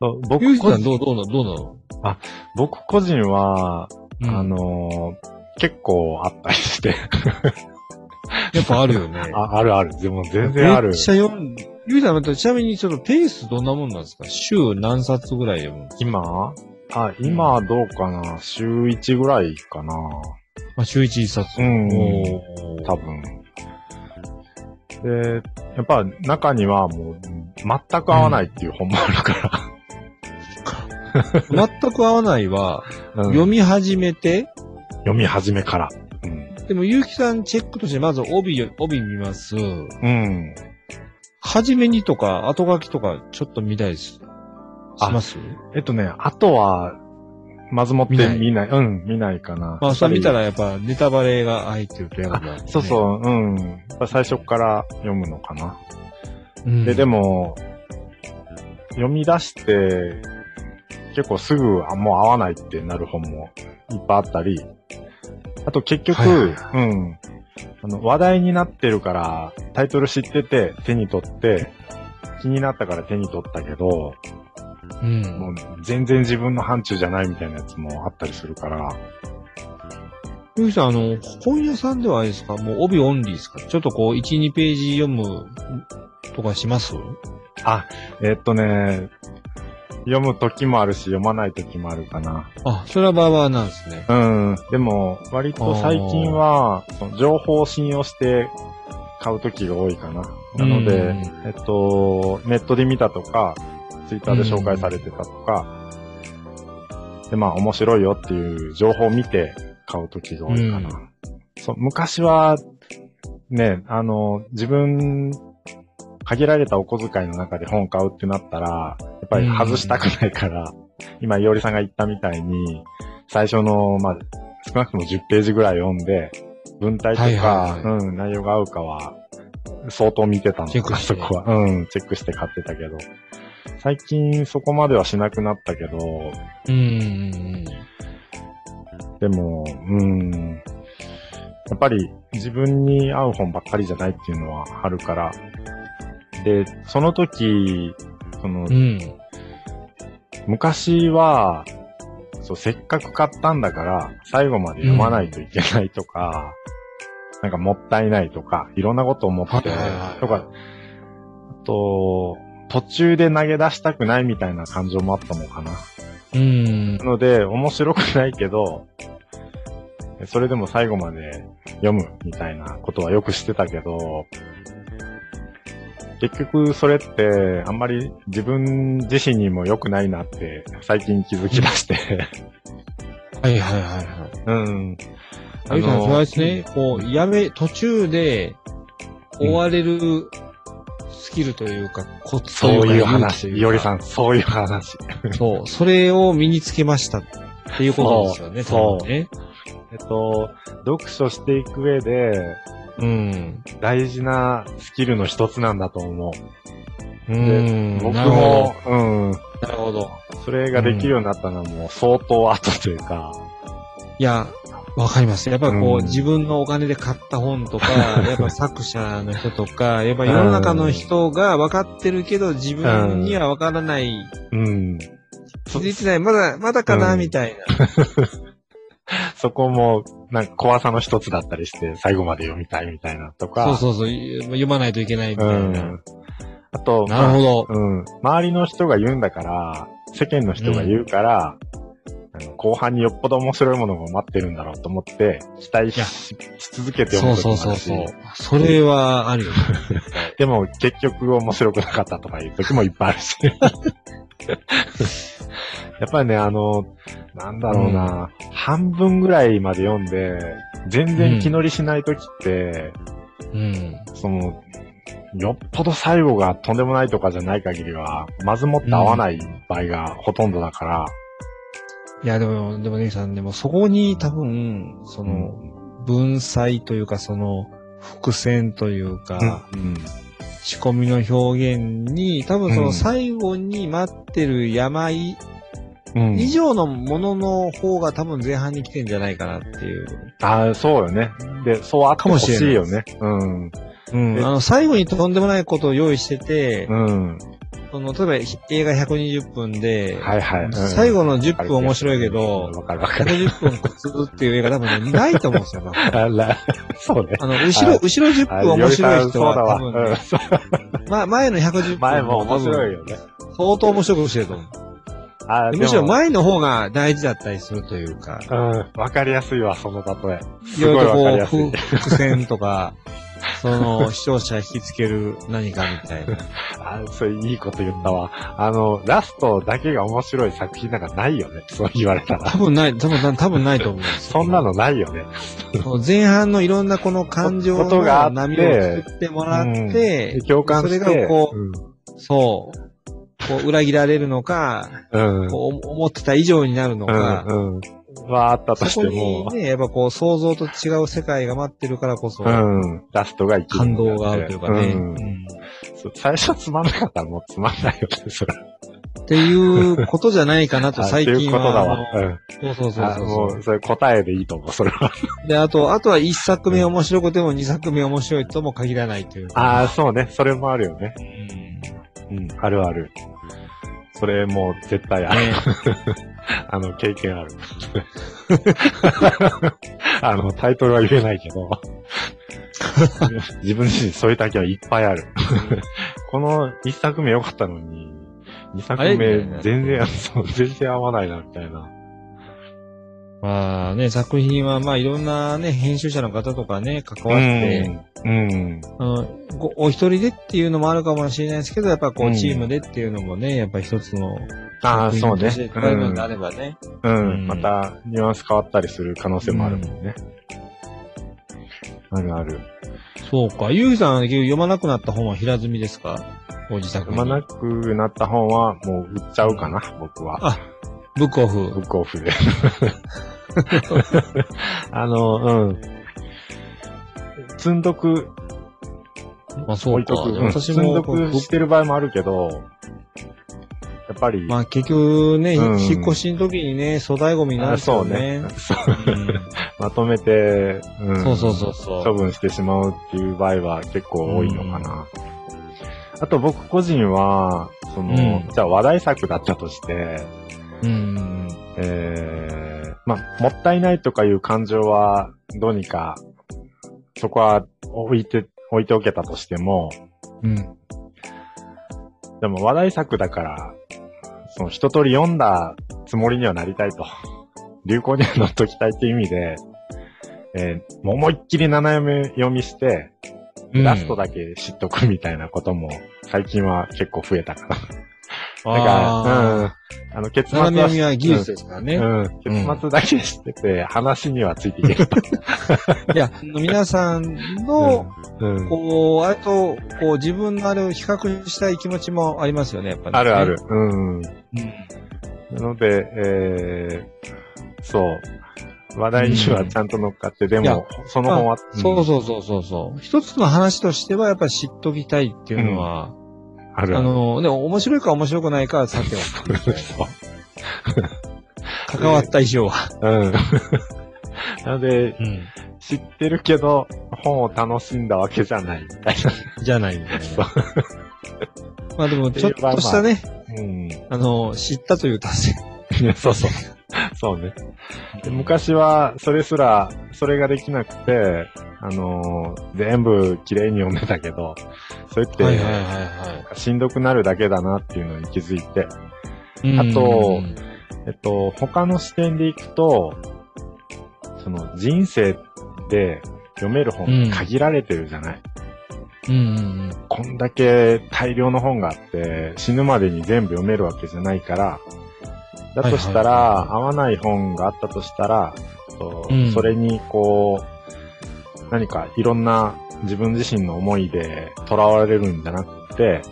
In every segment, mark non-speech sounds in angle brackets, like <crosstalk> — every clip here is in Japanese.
そう僕ゆうじ個人さんどう、どうなのどうなの？僕個人は、うんあのー結構あったりして。<laughs> やっぱあるよね。あ、あるある。でも全然あるめっ。ちゃ読んゆうじさん、またちなみにちょっとペースどんなもんなんですか？週何冊ぐらい読む今？あ、今はどうかな週1ぐらいかなあ、週一冊。うん多分。で、やっぱ中にはもう全く合わないっていう本もあるか全く合わないは、ら。うん読み始めて、読み始めから。うん。でも、ゆうきさんチェックとして、まず帯よ、帯見ます。うん。初めにとか、後書きとか、ちょっと見たいです。しあます？えっとね、あとは、まずもって見ない見ない。うん、見ないかな。まあ、それ見たら。らやっぱ、ネタバレが入ってるとやばい、ね。そうそう、うん。最初から読むのかな。うん。で、でも、読み出して、結構すぐ、あ、もう合わないってなる本もいっぱいあったり、あと結局、はいはいうん。あの、話題になってるから、タイトル知ってて手に取って、気になったから手に取ったけど、うん。もう全然自分の範疇じゃないみたいなやつもあったりするから、ゆうきさん、あの、本屋さんではあれですか？もう帯オンリーですか？ちょっとこう、1、2ページ読むとかします？あ、えっとね、読む時もあるし、読まない時もあるかな。あ、それはバーバーなんですね。うん。でも、割と最近は、その情報を信用して買う時が多いかな。なので、うんえっと、ネットで見たとか、ツイッターで紹介されてたとか、で、まあ、面白いよっていう情報を見て買う時が多いかな。うんそう昔は、ね、あの、自分、限られたお小遣いの中で本買うってなったら、やっぱり外したくないから、今、いおりさんが言ったみたいに、最初の、まあ、少なくとも10ページぐらい読んで、文体とか、はいはいはうん、内容が合うかは、相当見てたのか、チェックしてそこは。うん、チェックして買ってたけど。最近そこまではしなくなったけど、うんうんでも、うん。やっぱり自分に合う本ばっかりじゃないっていうのはあるから。で、その時、そのうん。う、ん。昔は、そう、せっかく買ったんだから、最後まで読まないといけないとか、なんかもったいないとか、いろんなこと思って、とか、あと、途中で投げ出したくないみたいな感情もあったのかな。うんな。ので、面白くないけど、それでも最後まで読むみたいなことはよくしてたけど、結局それってあんまり自分自身にも良くないなって最近気づき出して。はいはいはいはい。うん。あゆうさん、それはですね、こう、やめ、途中で追われるスキルというか、コツとそういうか話。勇気とかいおりさん、そういう話。そう、それを身につけましたっていうことですよね、そう多分ね。えっと、読書していく上でうん。大事なスキルの一つなんだと思う。うん。僕も、うん。ど。なるほど。それができるようになったのはもう相当後というか、いや、わかります。やっぱりこう、うん自分のお金で買った本とか、<laughs> やっぱ作者の人とか、やっぱ世の中の人が分かってるけど、自分には分からない、うん。気づいてない、まだ、まだかな、うんみたい <laughs> そこも、なんか怖さの一つだったりして、最後まで読みたいみたいなとな。か。そうそうそう、読まないといけないみたいな。うん。あと、なるほど。まあうん。周りの人が言うんだから、世間の人が言うから、あの後半によっぽど面白いものが待ってるんだろうと思って、期待しし続けて読そうむ時もあるしそうそうそう。それはあるよね。<laughs> でも結局面白くなかったとかいう時もいっぱいあるし。<laughs> やっぱりね、あの、なんだろうな、半分ぐらいまで読んで、全然気乗りしない時って、うん。その、よっぽど最後がとんでもないとかじゃない限りは、まずもって合わない場合がほとんどだから、いや、でも、でも、ネギさん、でも、そこに多分、その、文才というか、その、伏線というか、うん、仕込みの表現に、多分そうのん。最後に待ってる病うん。以上のものの方が多分前半に来てんじゃないかなっていう。ああ、そうよね。で、そうあってほしいよね。うん。うん。であの、最後にとんでもないことを用意してて、うん。その、例えば映画120分で、はいはい。うん最後の10分面白いけど、わかるわかる。150分苦痛っていう映画多分ね、ないと思うんですよ。<laughs> あら、そうね。あの、後ろ、はい後ろ10あ分面白い人。は多分ね、前の110分前も面白いよ。よね。相当面白くしてると思う。あむしろ、前の方が大事だったりするというか、うん、わかりやすいわ、その例え。いすごいわかりやすい。ふ伏線とか、<laughs> その、視聴者引きつける何かみたいな。<laughs> あ、それいいこと言ったわ。あの、ラストだけが面白い作品なんかないよね。そう言われたら。多分ない、多分、多分ないと思うそんなのないよね。前半のいろんなこの感情の波を作ってもらって、共感して。それがこうそう、こう裏切られるのか、うん。うん。こう思ってた以上になるのか、うん。うん。はあったとしそこてもに、ね、やっぱこう想像と違う世界が待ってるからこそ、うん。ラストが感。動があるというかね、うんうんそう最初つまんなかったらもうつまんないよね、それ。っていうことじゃないかなと <laughs> あ最近っていうことだは。わ。うん。そうそうそうあそうもう、それ答えでいいと思う、それは。で、あと、あとは一作目面白くても二作目面白いとも限らないというか。ああ、そうね。それもあるよね。うんうん。あるある。それもう絶対ある。ね <laughs> あの、経験ある。<laughs> あの、タイトルは言えないけど、自分自身そういう体験はいっぱいある。この一作目良かったのに、二作目な全然、そう、全然合わないな、みたいな。まあね、作品はまあいろんなね、編集者の方とかね、関わって、うん。うん。あのごお一人でっていうのもあるかもしれないですけど、やっぱこううんチームでっていうのもね、やっぱ一つのああ、そうね作品として。捉えるのであればね。うん。ううんん。また、ニュアンス変わったりする可能性もあるもんね。あるある。そうか。ゆうきさん、結局読まなくなった本は平積みですか？ご自宅に。読まなくなった本はもう売っちゃうかな、僕は。あブックオフ。ブックオフで。<laughs> あの、うん。積んどく、まあそうか。置いとく。うん私も積んどくしてる場合もあるけど、やっぱり、まあ結局ね、うん引っ越しの時にね、粗大ゴミになるあんですよそうねね。。そううん <laughs> まとめて、うんそうそうそうそう。処分してしまうっていう場合は結構多いのかな。あと僕個人は、その、うんじゃあ話題作だったとして、うん。えー、まあ、もったいないとかいう感情はどうにか、そこは置いて、置いておけたとしても、うん。でも話題作だから、その一通り読んだつもりにはなりたいと。流行には乗っときたいっていう意味で、えーもう思いっきり斜め読みして、ラストだけ知っとくみたいなことも最近は結構増えたかな。だから、うん。ああの、結末は読みは技術ですからね。うん。結末だけ知ってて、話にはついていけると。<laughs> いや、皆さんの、うん。こう、あれと、こう、自分のあれを比較したい気持ちもありますよね、やっぱり、あるある。。うん。うん。なので、えー、そう。話題にはちゃんと乗っかって、でいやも、その本は、そうそうそうそうそう。一つの話としては、やっぱり知っときたいっていうのは、あるあの、ね、面白いか面白くないかはさておき。そ <laughs> う関わった以上は。うん。<laughs> なので、うん。知ってるけど、本を楽しんだわけじゃないみたいじゃないみたいな。まあでも、ちょっとしたね、な。あの、知ったという達成。うん。そうそう。そうね。で昔は、それすら、それができなくて、あのー全部綺麗に読めたけど、それって、はいはいはいはしんどくなるだけだなっていうのに気づいて、い。あとうんえっと、他の視点でいくと、その人生で読める本限られてるじゃない、うんうん。こんだけ大量の本があって、死ぬまでに全部読めるわけじゃないから、だとしたら、合わない本があったとしたら、とうんそれにこう、何かいろんな自分自身の思いで囚われるんじゃなくて、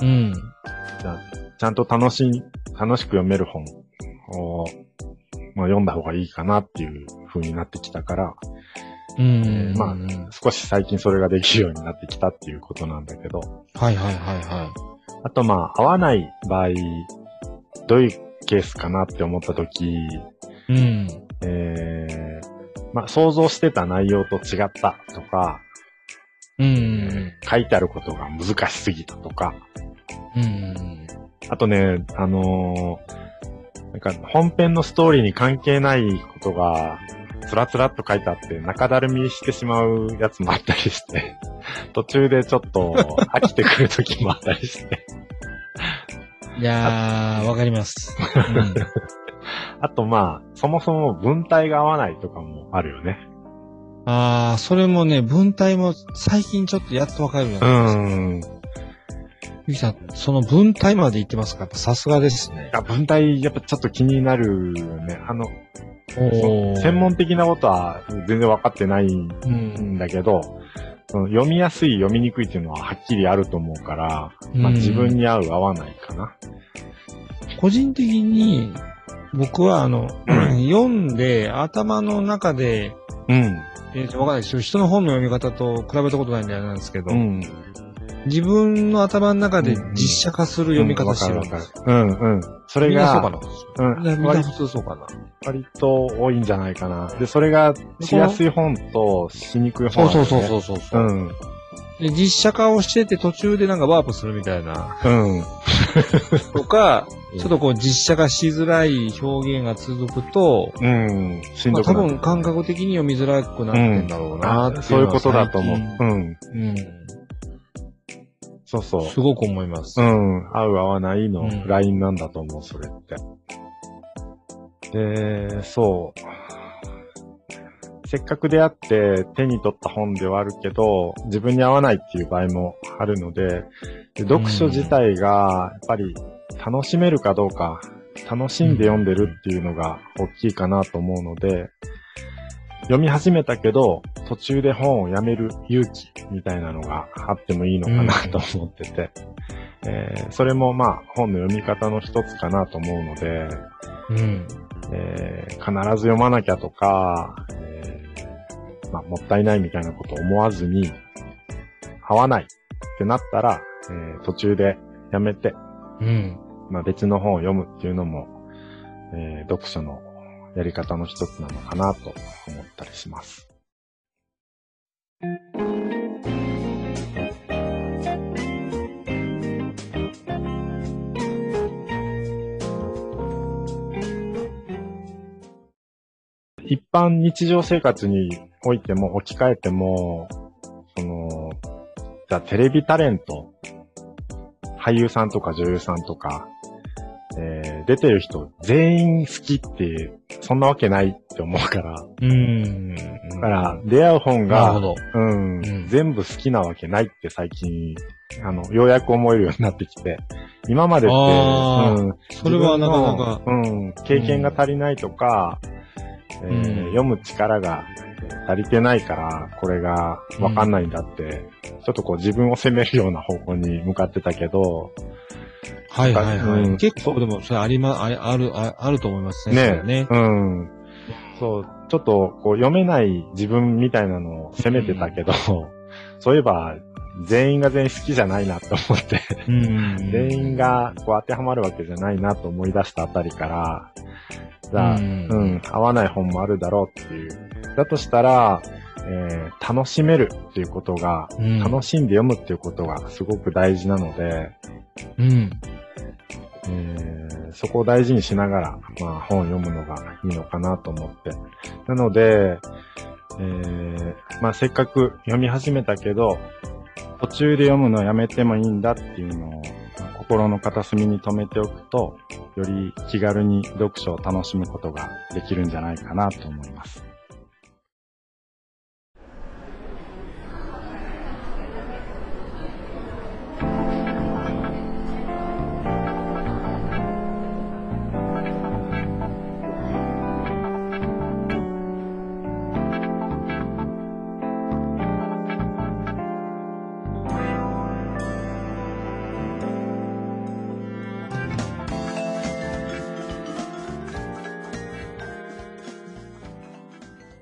うん。ちゃんと楽しい、楽しく読める本を、まあ、読んだ方がいいかなっていう風になってきたから、うん。まあうん少し最近それができるようになってきたっていうことなんだけど、はいはいはいはあとまあ、合わない場合、どういうケースかなって思ったとき、い。うん。えー、まあ、想像してた内容と違ったとか、うん。書いてあることが難しすぎたとか、うん。あとね、あのーなんか本編のストーリーに関係ないことが、つらつらっと書いてあって、中だるみしてしまうやつもあったりして、<laughs> 途中でちょっと飽きてくる時もあったりして。いやー、わかります。うんあとまあ、そもそも文体が合わないとかもあるよね。あー、それもね、文体も最近ちょっとやっとわかるようになりました。ん。ゆきさん、その文体まで言ってますか？さすがですね。あ文体やっぱちょっと気になるね。あの、専門的なことは全然分かってないん。だけど、その読みやすい、読みにくいっていうのははっきりあると思うから、まあうん自分に合う、合わないかな。個人的に、僕はあの、<clears throat> 読んで頭の中で、うん。えーと、わかんないですよ。人の本の読み方と比べたことないんであれなんですけど、うん。自分の頭の中でうん実写化する読み方してる。うんうん。それみんなそうかが、なうん割普通そうかな。割と多いんじゃないかな。で、それがしやすい本としにくい本、そうそうそうそうそう。うん。で、実写化をしてて途中でなんかワープするみたいな。うん。とかうん、ちょっとこう実写化しづらい表現が続くと、うん。しんまあ、どくなる多分感覚的に読みづらくなってんだろうなってそういうことだと思う。う。うん。うん。そうそう。すごく思います。うん。合う合わないのうんラインなんだと思う、それって。で、そう。せっかく出会って手に取った本ではあるけど、自分に合わないっていう場合もあるので、で読書自体がやっぱり楽しめるかどうか、楽しんで読んでるっていうのが大きいかなと思うので、読み始めたけど、途中で本をやめる勇気みたいなのがあってもいいのかなと思ってて、えーそれもまあ本の読み方の一つかなと思うので、うん。えー必ず読まなきゃとか、えーまあ、もったいないみたいなことを思わずに、合わないってなったら、えー途中でやめて、うん。まあ、別の本を読むっていうのも、えー読書のやり方の一つなのかなと思ったりします。一般日常生活においても置き換えても、その、じゃあテレビタレント、俳優さんとか女優さんとか、えー出てる人全員好きって、そんなわけないって思うから、うん。だから出会う本が。うん、うん全部好きなわけないって最近、あの、ようやく思えるようになってきて、今までって、うん、それはなかなか。うん、経験が足りないとか、えーうん読む力が足りてないから、これがわかんないんだって、ちょっとこう自分を責めるような方向に向かってたけど、はいはいはい。うん結構でもそれありま、あれある、ああると思いますね。ねね。うん。そう、ちょっとこう読めない自分みたいなのを責めてたけど、そういえば全員が全員好きじゃないなと思って、うん。全員がこう当てはまるわけじゃないなと思い出したあたりから、じゃあ、ううんん、合わない本もあるだろうっていう。だとしたら、えー楽しめるっていうことが、うん、楽しんで読むっていうことがすごく大事なので、うん。えーそこを大事にしながら、まあ本を読むのがいいのかなと思って。なので、えーまあせっかく読み始めたけど、途中で読むのやめてもいいんだっていうのを、ま心の片隅に留めておくと、より気軽に読書を楽しむことができるんじゃないかなと思います。